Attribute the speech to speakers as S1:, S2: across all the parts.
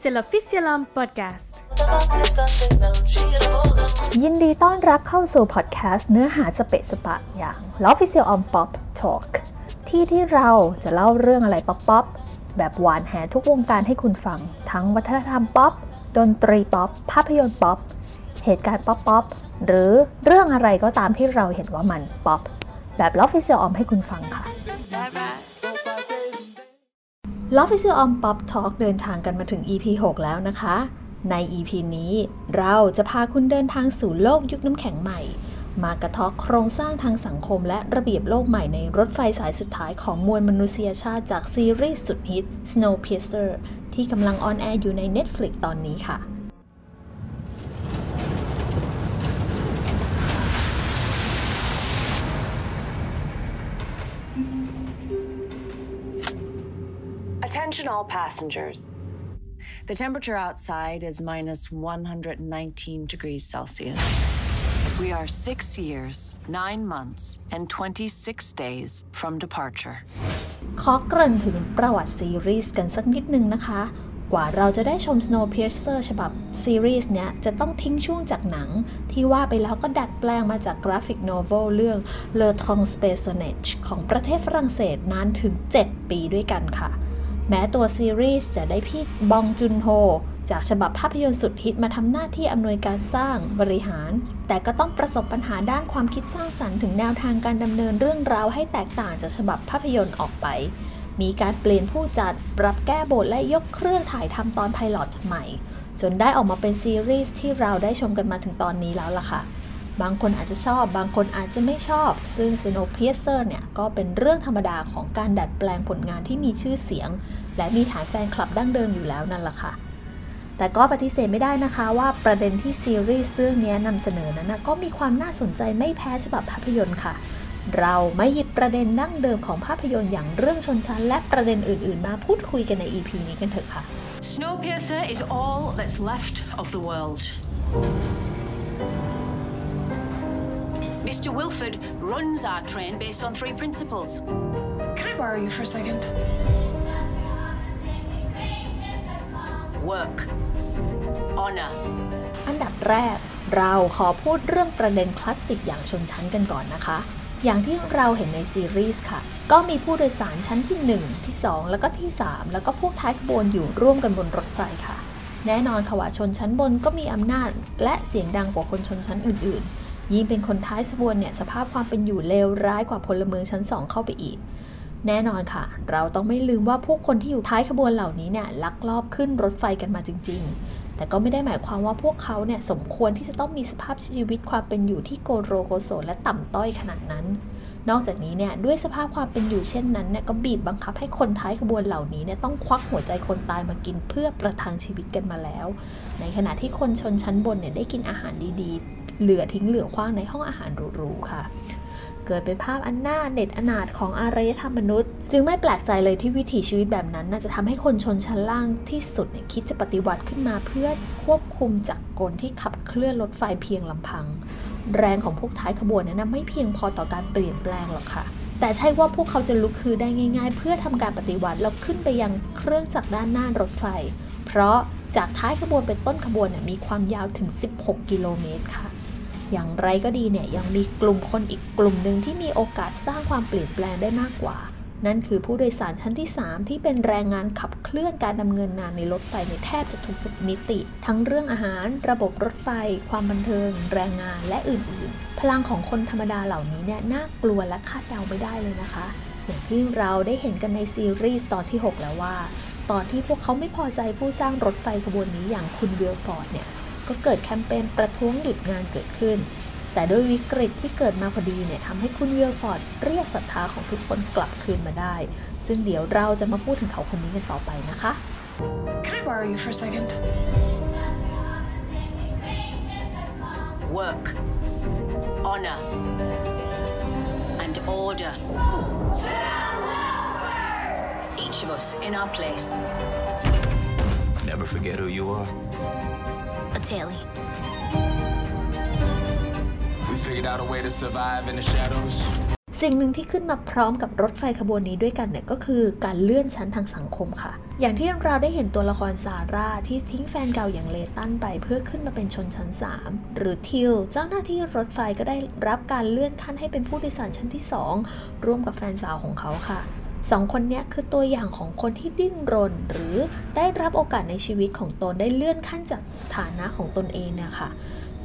S1: C'est l'Officialam Podcast.
S2: ยินดีต้อนรับเข้าสู่พอดแคสต์เนื้อหาสเปะสปะอย่าง Love is your on pop talk ที่ที่เราจะเล่าเรื่องอะไรป๊อปป๊อปแบบหวานแหทุกวงการให้คุณฟัง ทั้งวัฒนธรรมป๊อปดนตรีป๊อปภาพยนตร์ป๊อปเหตุการณ์ป๊อปป๊อปหรือเรื่องอะไรก็ตามที่เราเห็นว่ามันป๊อปแบบ Love is your on ให้คุณฟังค่ะ l o f f i c i a l on pop talk เดินทางกันมาถึง EP 6 แล้วนะคะ ใน EP นี้เราจะพาคุณเดินทางสู่โลกยุคน้ำแข็งใหม่ มากระทอกโครงสร้างทางสังคมและระเบียบโลกใหม่ในรถไฟสายสุดท้ายของมวลมนุษยชาติจากซีรีส์สุดฮิต Snowpiercer ที่กำลังออนแอร์อยู่ใน Netflix ตอนนี้ค่ะ
S3: Attention all passengers. The temperature outside is minus 119 degrees Celsius. We are six years, nine months, and 26 days from departure.
S2: ขอเกริ่นถึงประวัติซีรีส์กันสักนิดนึงนะคะ กว่าเราจะได้ชม Snowpiercer ฉบับซีรีส์เนี้ยจะต้องทิ้งช่วงจากหนัง ที่ว่าไปแล้วก็ดัดแปลงมาจากกราฟิกโนเวลเรื่อง Le Transpersonnage ของประเทศฝรั่งเศสนานถึง 7 ปีด้วยกันค่ะ แม้ตัวซีรีส์จะได้พี่บองจุนโฮ จากฉบับภาพยนตร์สุดฮิตมาทำหน้าที่อำนวยการสร้างบริหาร แต่ก็ต้องประสบปัญหาด้านความคิดสร้างสรรค์ถึงแนวทางการดำเนินเรื่องราวให้แตกต่างจากฉบับภาพยนตร์ออกไป มีการเปลี่ยนผู้จัด ปรับแก้บทและยกเครื่องถ่ายทำตอนไพลอตใหม่ จนได้ออกมาเป็นซีรีส์ที่เราได้ชมกันมาถึงตอนนี้แล้วล่ะค่ะบางคนอาจจะชอบ บางคนอาจจะไม่ชอบ ซึ่ง Snowpiercer เนี่ย ก็เป็นเรื่องธรรมดาของการดัดแปลงผลงานที่มีชื่อเสียง และมีฐานแฟนคลับดั้งเดิมอยู่แล้วนั่นแหละค่ะ แต่ก็ปฏิเสธไม่ได้นะคะว่าประเด็นที่ซีรีส์เรื่องนี้นำเสนอนั้นนะก็มีความน่าสนใจไม่แพ้ฉบับภาพยนตร์ค่ะ เราไม่หยิบประเด็นดั้งเดิมของภาพยนตร์อย่างเรื่องชนชั้น และประเด็นอื่น ๆ มาพูดคุยกันใน EP นี้กันเถอะค่ะ
S3: Snowpiercer is all that's left of the world.
S4: Mr. Wilford runs our train based on three principles.
S3: Can I borrow you for a second?
S4: Work. honor
S2: อันดับแรกเราขอพูดเรื่องประเด็นคลาสสิกอย่างชนชั้นกันก่อนนะคะ อย่างที่เราเห็นในซีรีส์ค่ะ ก็มีผู้โดยสารชั้นที่ 1 ที่ 2 แล้วก็ที่ 3 แล้วก็พวกท้ายขบวนอยู่ร่วมกันบนรถไฟค่ะ แน่นอนค่ะว่าชนชั้นบนก็มีอำนาจ และเสียงดังกว่าคนชนชั้นอื่น ๆ ยิ่งเป็นคนท้ายขบวนเนี่ยสภาพความเป็นอยู่เลวร้ายกว่าพลเมืองชั้น 2 เข้าไปอีก แน่นอนค่ะ เราต้องไม่ลืมว่าผู้คนที่อยู่ท้ายขบวนเหล่านี้เนี่ยลักลอบขึ้นรถไฟกันมาจริง ๆ แต่ก็ไม่ได้หมายความว่าพวกเขาเนี่ยสมควรที่จะต้องมีสภาพชีวิตความเป็นอยู่ที่โกโรโกโซและต่ำต้อยขนาดนั้น นอกจากนี้เนี่ยด้วยสภาพความเป็นอยู่เช่นนั้นเนี่ยก็บีบบังคับให้คนท้ายขบวนเหล่านี้เนี่ยต้องควักหัวใจคนตายมากินเพื่อประทังชีวิตกันมาแล้ว ในขณะที่คนชนชั้นบนเนี่ยได้กินอาหารดีๆ เหลือทิ้งเหลือคว้างในห้องอาหารหรูๆค่ะ เกิดเป็นภาพอันน่าเน็ตอนาถของอารยธรรมมนุษย์ จึงไม่แปลกใจเลยที่วิถีชีวิตแบบนั้นน่าจะทำให้คนชนชั้นล่างที่สุดเนี่ยคิดจะปฏิวัติขึ้นมาเพื่อควบคุมจักรกลที่ขับเคลื่อนรถไฟเพียงลำพัง แรงของพวกท้ายขบวนนั้นไม่เพียงพอต่อการเปลี่ยนแปลงหรอกค่ะแต่ใช่ว่าพวกเขาจะลุกคือได้ง่าย ๆ เพื่อทำการปฏิวัติแล้วขึ้นไปยังเครื่องจักรด้านหน้ารถไฟ เพราะจากท้ายขบวนเป็นต้นขบวนมีความยาวถึง 16 กิโลเมตรค่ะ อย่างไรก็ดีเนี่ยยังมีกลุ่มคนอีกกลุ่มหนึ่งที่มีโอกาสสร้างความเปลี่ยนแปลงได้มากกว่า นั่นคือผู้โดยสารชั้นที่ 3 ที่เป็นแรงงานขับเคลื่อนการดำเนินงานในรถไฟในแทบจะทุกมิติ ทั้งเรื่องอาหาร ระบบรถไฟ ความบันเทิง แรงงานและอื่นๆ พลังของคนธรรมดาเหล่านี้เนี่ยน่ากลัวและคาดเดาไม่ได้เลยนะคะ อย่างที่เราได้เห็นกันในซีรีส์ตอนที่ 6 แล้วว่า ตอนที่พวกเขาไม่พอใจผู้สร้างรถไฟขบวนนี้อย่างคุณวิลฟอร์ดเนี่ย ก็เกิดแคมเปญประท้วงหยุดงานเกิดขึ้น แต่ด้วยวิกฤตที่เกิดมาพอดีเนี่ยทำให้คุณวิลฟอร์ดเรียกศรัทธาของทุกคนกลับคืนมาได้ ซึ่งเดี๋ยวเราจะมาพูดถึงเขาคนนี้กันต่อไปนะคะ
S3: Can I borrow you for a second?
S4: Work. Honour. And order. Each of us in our place.
S5: Never forget who you are.
S4: A Tilly.
S5: We figured out a way to survive in the shadows.
S2: สิ่งหนึ่งที่ขึ้นมาพร้อมกับรถไฟขบวนนี้ด้วยกันเนี่ยก็คือการเลื่อนชั้นทางสังคมค่ะ อย่างที่เราได้เห็นตัวละครซาร่าที่ทิ้งแฟนเก่าอย่างเลตันไปเพื่อขึ้นมาเป็นชนชั้น 3 หรือทิลเจ้าหน้าที่รถไฟก็ได้รับการเลื่อนขั้นให้เป็นผู้โดยสารชั้นที่ 2 ร่วมกับแฟนสาวของเขาค่ะ สองคนนี้คือตัวอย่างของคนที่ดิ้นรน หรือได้รับโอกาสในชีวิตของตนได้เลื่อนขั้นจากฐานะของตนเองเนี่ยค่ะ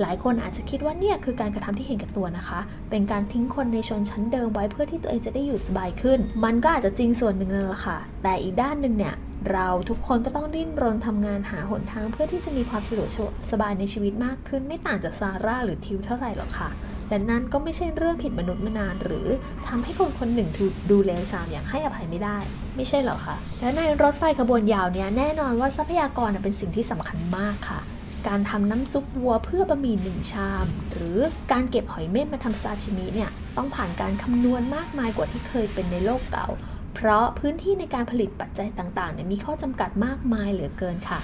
S2: หลายคนอาจจะคิดว่าเนี่ยคือการกระทำที่เห็นกับตัวนะคะ เป็นการทิ้งคนในชนชั้นเดิมไว้เพื่อที่ตัวเองจะได้อยู่สบายขึ้น มันก็อาจจะจริงส่วนหนึ่งนั่นแหละค่ะ แต่อีกด้านหนึ่งเนี่ยเราทุกคนก็ต้องดิ้นรนทำงานหาหนทางเพื่อที่จะมีความสะดวกสบายในชีวิตมากขึ้น ไม่ต่างจากซาร่าหรือทิวเท่าไหร่หรอกค่ะ และนั่นก็ไม่ใช่เรื่องผิดมนุษย์มานาน หรือทำให้คนคนหนึ่งดูเลวทรามอย่างให้อภัยไม่ได้ ไม่ใช่หรอคะและในรถไฟขบวนยาวเนี่ยแน่นอนว่าทรัพยากรเป็นสิ่งที่สำคัญมากค่ะ การทำน้ำซุปวัวเพื่อบะหมี่หนึ่งชาม หรือการเก็บหอยเม่นมาทำซาชิมิเนี่ยต้องผ่านการคำนวณมากมายกว่าที่เคยเป็นในโลกเก่าเพราะพื้นที่ในการผลิตปัจจัยต่างๆเนี่ยมีข้อจำกัดมากมายเหลือเกินค่ะ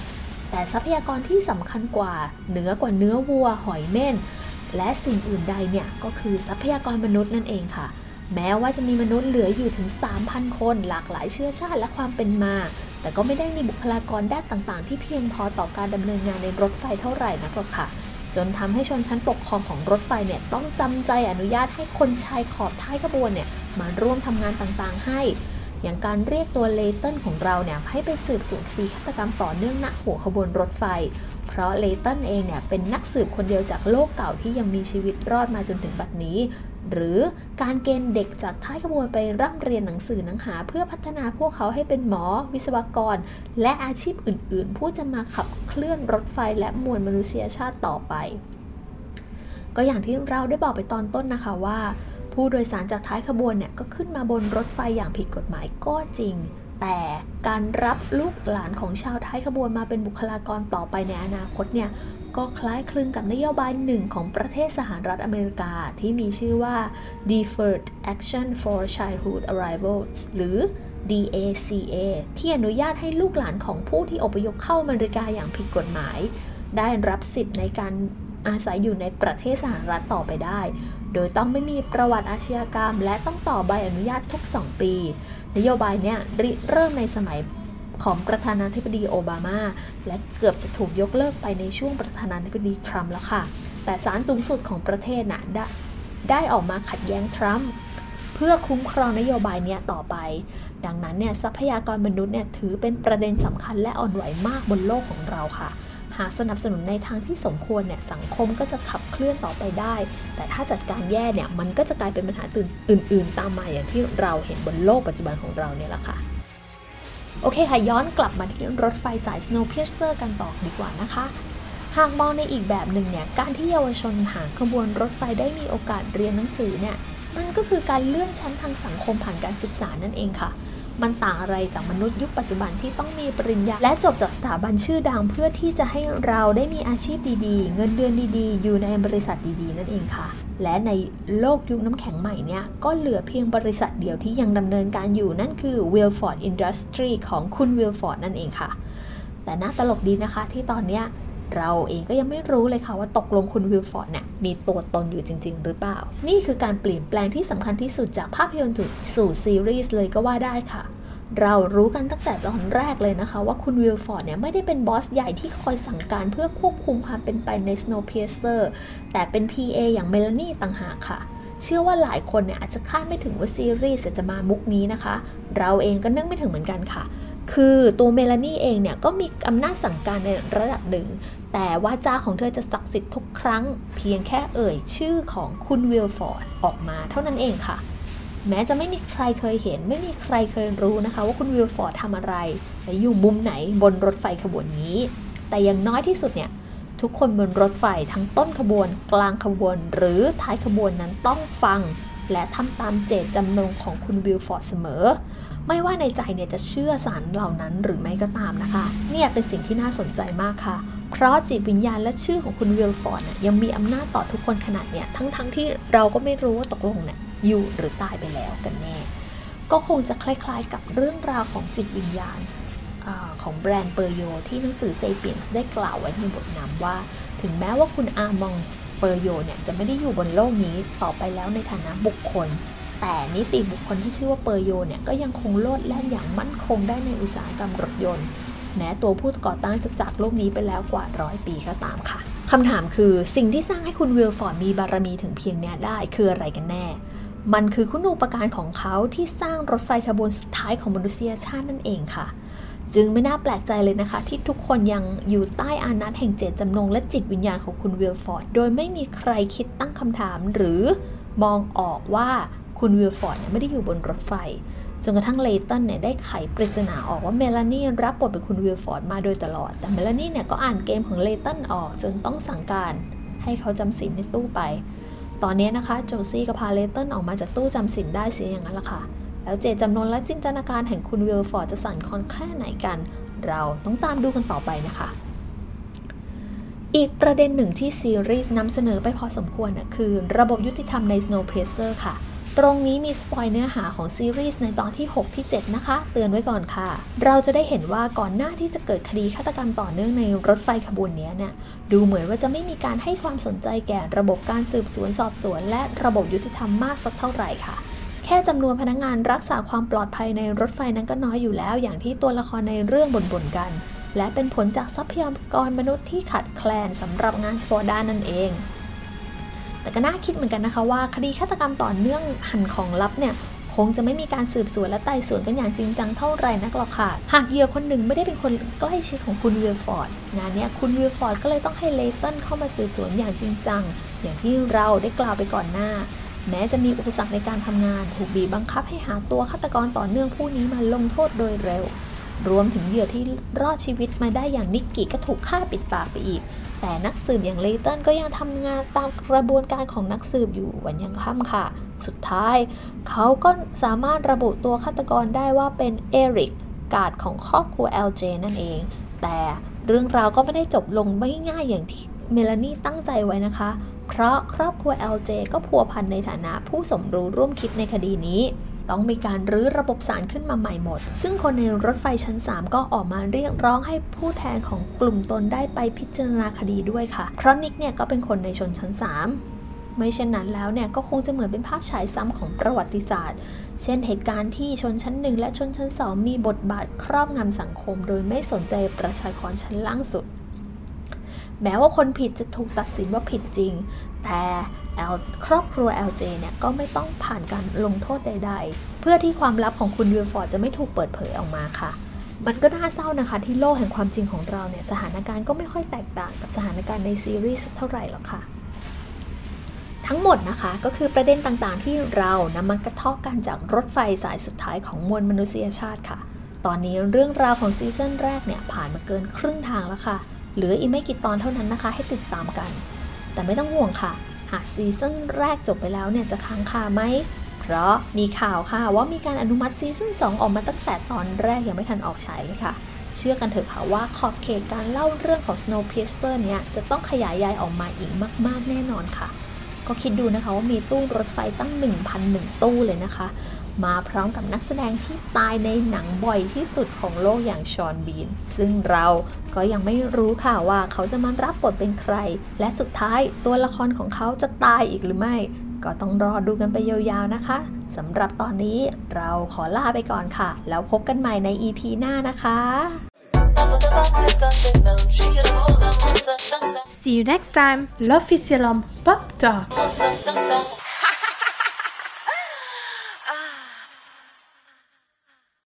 S2: แต่ทรัพยากรที่สำคัญกว่าเหนือกว่าเนื้อวัวหอยเม่น และสิ่งอื่นใดเนี่ยก็คือทรัพยากรมนุษย์นั่นเองค่ะ แม้ว่าจะมีมนุษย์เหลืออยู่ถึง 3,000 คน หลากหลายเชื้อชาติและความเป็นมา แต่ก็ไม่ได้มีบุคลากรด้านต่างๆ ที่เพียงพอต่อการดำเนินงานในรถไฟเท่าไหร่นักหรอกค่ะ จนทำให้ชนชั้นปกครองของรถไฟเนี่ยต้องจำใจอนุญาตให้คนชายขอบท้ายขบวนเนี่ยมาร่วมทำงานต่างๆ ให้ อย่างการเรียกตัวเลเติลของเราเนี่ยให้ไปสืบสวนคดีฆาตกรรมต่อเนื่องณหัวขบวนรถไฟ เพราะเลตันเองเนี่ยเป็นนักสืบคนเดียวจากโลกเก่าที่ยังมีชีวิตรอดมาจนถึงบัดนี้ หรือการเกณฑ์เด็กจากท้ายขบวนไปร่ำเรียนหนังสือหนังหา เพื่อพัฒนาพวกเขาให้เป็นหมอ วิศวกร และอาชีพอื่น ๆ ผู้จะมาขับเคลื่อนรถไฟและมวลมนุษยชาติต่อไป ก็อย่างที่เราได้บอกไปตอนต้นนะคะว่า ผู้โดยสารจากท้ายขบวนเนี่ยก็ขึ้นมาบนรถไฟอย่างผิดกฎหมายก็จริง แต่การรับลูกหลานของชาวท้ายขบวนมาเป็นบุคลากรต่อไปในอนาคตเนี่ยก็คล้ายคลึงกับนโยบายหนึ่งของประเทศสหรัฐอเมริกาที่มีชื่อว่า Deferred Action for Childhood Arrivals หรือ DACA ที่อนุญาตให้ลูกหลานของผู้ที่อพยพเข้าอเมริกาอย่างผิดกฎหมาย ได้รับสิทธิ์ในการอาศัยอยู่ในประเทศสหรัฐต่อไปได้ โดยต้องไม่มีประวัติอาชญากรรม และต้องต่อใบอนุญาตทุก 2 ปี นโยบายเนี้ยเริ่มในสมัยของประธานาธิบดีโอบามา และเกือบจะถูกยกเลิกไปในช่วงประธานาธิบดีทรัมป์แล้วค่ะ แต่ศาลสูงสุดของประเทศน่ะได้ได้ออกมาขัดแย้งทรัมป์เพื่อคุ้มครองนโยบายเนี้ยต่อไป ดังนั้นเนี่ยทรัพยากรมนุษย์เนี่ยถือเป็นประเด็นสำคัญและอ่อนไหวมากบนโลกของเราค่ะ หากสนับสนุนในทางที่สมควรเนี่ยสังคมก็จะขับเคลื่อนต่อไปได้ แต่ถ้าจัดการแย่เนี่ยมันก็จะกลายเป็นปัญหาอื่น ๆ ตามมาอย่างที่เราเห็นบนโลกปัจจุบันของเราเนี่ยแหละค่ะโอเคค่ะ ย้อนกลับมาที่รถไฟสาย Snowpiercer กันต่อดีกว่านะคะ หากมองในอีกแบบหนึ่งเนี่ยการที่เยาวชนหางขบวนรถไฟได้มีโอกาสเรียนหนังสือเนี่ยมันก็คือการเลื่อนชั้นทางสังคมผ่านการศึกษานั่นเองค่ะ มันต่างอะไรจากมนุษย์ยุคปัจจุบันที่ต้องมีปริญญา และจบจากสถาบันชื่อดังเพื่อที่จะให้เราได้มีอาชีพดีๆ เงินเดือนดีๆ อยู่ในบริษัทดีๆ นั่นเองค่ะ และในโลกยุคน้ำแข็งใหม่เนี่ย ก็เหลือเพียงบริษัทเดียวที่ยังดำเนินการอยู่นั่นคือ Wilford Industry ของคุณ Wilford นั่นเองค่ะ แต่น่าตลกดีนะคะที่ตอนเนี้ย เราเองก็ยังไม่รู้เลยค่ะว่าตกลงคุณวิลฟอร์ดเนี่ยมีตัวตนอยู่จริง ๆ หรือเปล่า นี่คือการเปลี่ยนแปลงที่สำคัญที่สุดจากภาพยนตร์สู่ซีรีส์เลยก็ว่าได้ค่ะเรารู้กันตั้งแต่ตอนแรกเลยนะคะ ว่าคุณวิลฟอร์ดเนี่ยไม่ได้เป็นบอสใหญ่ที่คอยสั่งการเพื่อควบคุมความเป็นไปใน Snowpiercer แต่เป็น PA อย่างเมลานี่ต่างหากค่ะ เชื่อว่าหลายคนเนี่ยอาจจะคาดไม่ถึงว่าซีรีส์จะมามุกนี้นะคะ เราเองก็นึกไม่ถึงเหมือนกันค่ะ คือตัวเมลานี่เองเนี่ยก็มีอำนาจสั่งการในระดับหนึ่ง แต่วาจาของเธอจะศักดิ์สิทธิ์ทุกครั้ง เพียงแค่เอ่ยชื่อของคุณวิลฟอร์ดออกมาเท่านั้นเองค่ะ แม้จะไม่มีใครเคยเห็น ไม่มีใครเคยรู้นะคะ ว่าคุณวิลฟอร์ดทำอะไรและอยู่มุมไหนบนรถไฟขบวนนี้ แต่อย่างน้อยที่สุดเนี่ยทุกคนบนรถไฟทั้งต้นขบวน กลางขบวน หรือท้ายขบวนนั้นต้องฟัง และทำตามเจตจำนงของคุณวิลฟอร์ดเสมอ ไม่ว่าในใจเนี่ยจะเชื่อสารเหล่านั้นหรือไม่ก็ตามนะคะ เนี่ยเป็นสิ่งที่น่าสนใจมากค่ะ เพราะจิตวิญญาณและชื่อของคุณวิลฟอร์ดเนี่ยยังมีอำนาจต่อทุกคนขนาดเนี่ยทั้งๆที่เราก็ไม่รู้ว่าตกลงเนี่ยอยู่หรือตายไปแล้วกันแน่ ก็คงจะคล้ายๆ กับเรื่องราวของจิตวิญญาณอของแบรนด์เปอร์โยที่หนังสือเซเปียนส์ได้กล่าวไว้ในบทนำว่า ถึงแม้ว่าคุณอามอง เปอร์โยเนี่ยจะไม่ได้อยู่บนโลกนี้ต่อไปแล้วในฐานะบุคคล แต่นิติบุคคลที่ชื่อว่าเปอร์โยเนี่ยก็ยังคงโลดแล่นอย่างมั่นคงได้ในอุตสาหกรรมรถยนต์แม้ตัวผู้ก่อตั้งจะจากโลกนี้ไปแล้วกว่าร้อยปีก็ตามค่ะคำถามคือสิ่งที่สร้างให้คุณวิลฟอร์ดมีบารมีถึงเพียงเนี้ยได้คืออะไรกันแน่ มันคือคุณูปการของเขาที่สร้างรถไฟขบวนสุดท้ายของมนุษยชาตินั่นเองค่ะ จึงไม่น่าแปลกใจเลยนะคะ ที่ทุกคนยังอยู่ใต้อาณัติแห่งเจตจำนงและจิตวิญญาณของคุณวิลฟอร์ด โดยไม่มีใครคิดตั้งคำถามหรือมองออกว่าคุณวิลฟอร์ดไม่ได้อยู่บนรถไฟ จนกระทั่งเลตันเนี่ยได้ไขปริศนาออกว่าเมลานีรับบทเป็นคุณวิลฟอร์ดมาโดยตลอด แต่เมลานีเนี่ยก็อ่านเกมของเลตันออกจนต้องสั่งการให้เขาจำศีลในตู้ไป ตอนนี้นะคะโจซี่ก็พาเลตันออกมาจากตู้จำศีลได้เสียอย่างนั้นละค่ะ แล้วเจตจำนงและจินตนาการแห่งคุณวิลฟอร์ดจะสั่นคลอนแค่ไหนกัน เราต้องตามดูกันต่อไปนะคะ อีกประเด็นหนึ่งที่ซีรีส์นำเสนอไปพอสมควรนะคือระบบยุติธรรมใน Snowpiercer ค่ะ ตรงนี้มี spoil เนื้อหาของซีรีส์ในตอนที่ 6 ที่ 7 นะคะ เตือนไว้ก่อนค่ะ เราจะได้เห็นว่าก่อนหน้าที่จะเกิดคดีฆาตกรรมต่อเนื่องในรถไฟขบวนนี้เนี่ยดูเหมือนว่าจะไม่มีการให้ความสนใจแก่ระบบการสืบสวนสอบสวน และระบบยุติธรรมมากสักเท่าไหร่ค่ะ แค่จำนวนพนักงงานรักษาความปลอดภัยในรถไฟนั้นก็น้อยอยู่แล้ว อย่างที่ตัวละครในเรื่องบ่นๆกัน และเป็นผลจากทรัพยากรมนุษย์ที่ขาดแคลนสำหรับงานเฉพาะด้านนั่นเอง แต่ก็น่าคิดเหมือนกันนะคะว่า คดีฆาตกรรมต่อเนื่องหั่นของลับเนี่ยคงจะไม่มีการสืบสวนและไต่สวนกันอย่างจริงจังเท่าไหร่นักหรอกค่ะ หากเหยื่อคนหนึ่งไม่ได้เป็นคนใกล้ชิดของคุณวิลฟอร์ด งานนี้คุณวิลฟอร์ดก็เลยต้องให้เลตันเข้ามาสืบสวนอย่างจริงจัง อย่างที่เราได้กล่าวไปก่อนหน้า แม้จะมีอุปสรรคในการทำงาน ถูกบีบบังคับให้หาตัวฆาตกรต่อเนื่องผู้นี้มาลงโทษโดยเร็ว รวมถึงเหยื่อที่รอดชีวิตมาได้อย่างนิกกี้ก็ถูกฆ่าปิดปากไปอีก แต่นักสืบอย่างเลเตันก็ยังทำงานตามกระบวนการของนักสืบอยู่วันยังค่ำค่ะ สุดท้าย เขาก็สามารถระบุตัวฆาตกรได้ว่าเป็นเอริกกาดของครอบครัว LJ นั่นเอง แต่เรื่องราวก็ไม่ได้จบลงไม่ง่ายอย่างที่เมลานีตั้งใจไว้นะคะเพราะครอบครัว LJ ก็พัวพันในฐานะผู้สมรู้ร่วมคิดในคดีนี้ ต้องมีการรื้อระบบสารขึ้นมาใหม่หมด ซึ่งคนในรถไฟชั้น 3 ก็ออกมาเรียกร้องให้ผู้แทนของกลุ่มตนได้ไปพิจารณาคดีด้วยค่ะ เพราะนิกเนี่ยก็เป็นคนในชนชั้น 3 ไม่เช่นนั้นแล้วเนี่ยก็คงจะเหมือนเป็นภาพฉายซ้ำของประวัติศาสตร์ เช่นเหตุการณ์ที่ชนชั้นหนึ่งและชนชั้นสองมีบทบาทครอบงำสังคม โดยไม่สนใจประชากรชั้นล่างสุด แม้ว่าคนผิดจะถูกตัดสินว่าผิดจริง แต่ครอบครัว LJ เนี่ยก็ไม่ต้องผ่านการลงโทษใด ๆ เพื่อที่ความลับของคุณวิลฟอร์ดจะไม่ถูกเปิดเผยออกมาค่ะ มันก็น่าเศร้านะคะที่โลกแห่งความจริงของเราเนี่ยสถานการณ์ก็ไม่ค่อยแตกต่างกับสถานการณ์ในซีรีส์สักเท่าไหร่หรอกค่ะทั้งหมดนะคะก็คือประเด็นต่างๆ ที่เรานำมากระเทาะกันจากรถไฟสายสุดท้ายของมวลมนุษยชาติค่ะ ตอนนี้เรื่องราวของซีซั่นแรกเนี่ยผ่านมาเกินครึ่งทางแล้วค่ะ เหลืออีกไม่กี่ตอนเท่านั้นนะคะ ให้ติดตามกัน แต่ไม่ต้องห่วงค่ะ หากซีซั่นแรกจบไปแล้วเนี่ยจะค้างคาไหม เพราะมีข่าวค่ะว่ามีการอนุมัติซีซั่น2 ออกมาตั้งแต่ตอนแรกยังไม่ทันออกฉายเลยค่ะ เชื่อกันเถอะค่ะว่าขอบเขตการเล่าเรื่องของ Snowpiercer เนี่ยจะต้องขยายยายออกมาอีกมาก ๆ แน่นอนค่ะ ก็คิดดูนะคะว่ามีตู้รถไฟตั้ง 1,001 ตู้เลยนะคะ มาพร้อมกับนักแสดงที่ตายในหนังบ่อยที่สุดของโลกอย่างชอนบีน ซึ่งเราก็ยังไม่รู้ค่ะว่าเขาจะมารับบทเป็นใคร และสุดท้ายตัวละครของเขาจะตายอีกหรือไม่ ก็ต้องรอดูกันไปยาวๆนะคะสำหรับตอนนี้เราขอลาไปก่อนค่ะ แล้วพบกันใหม่ใน EP หน้านะคะ
S1: See you next time. L'official Pop Talk.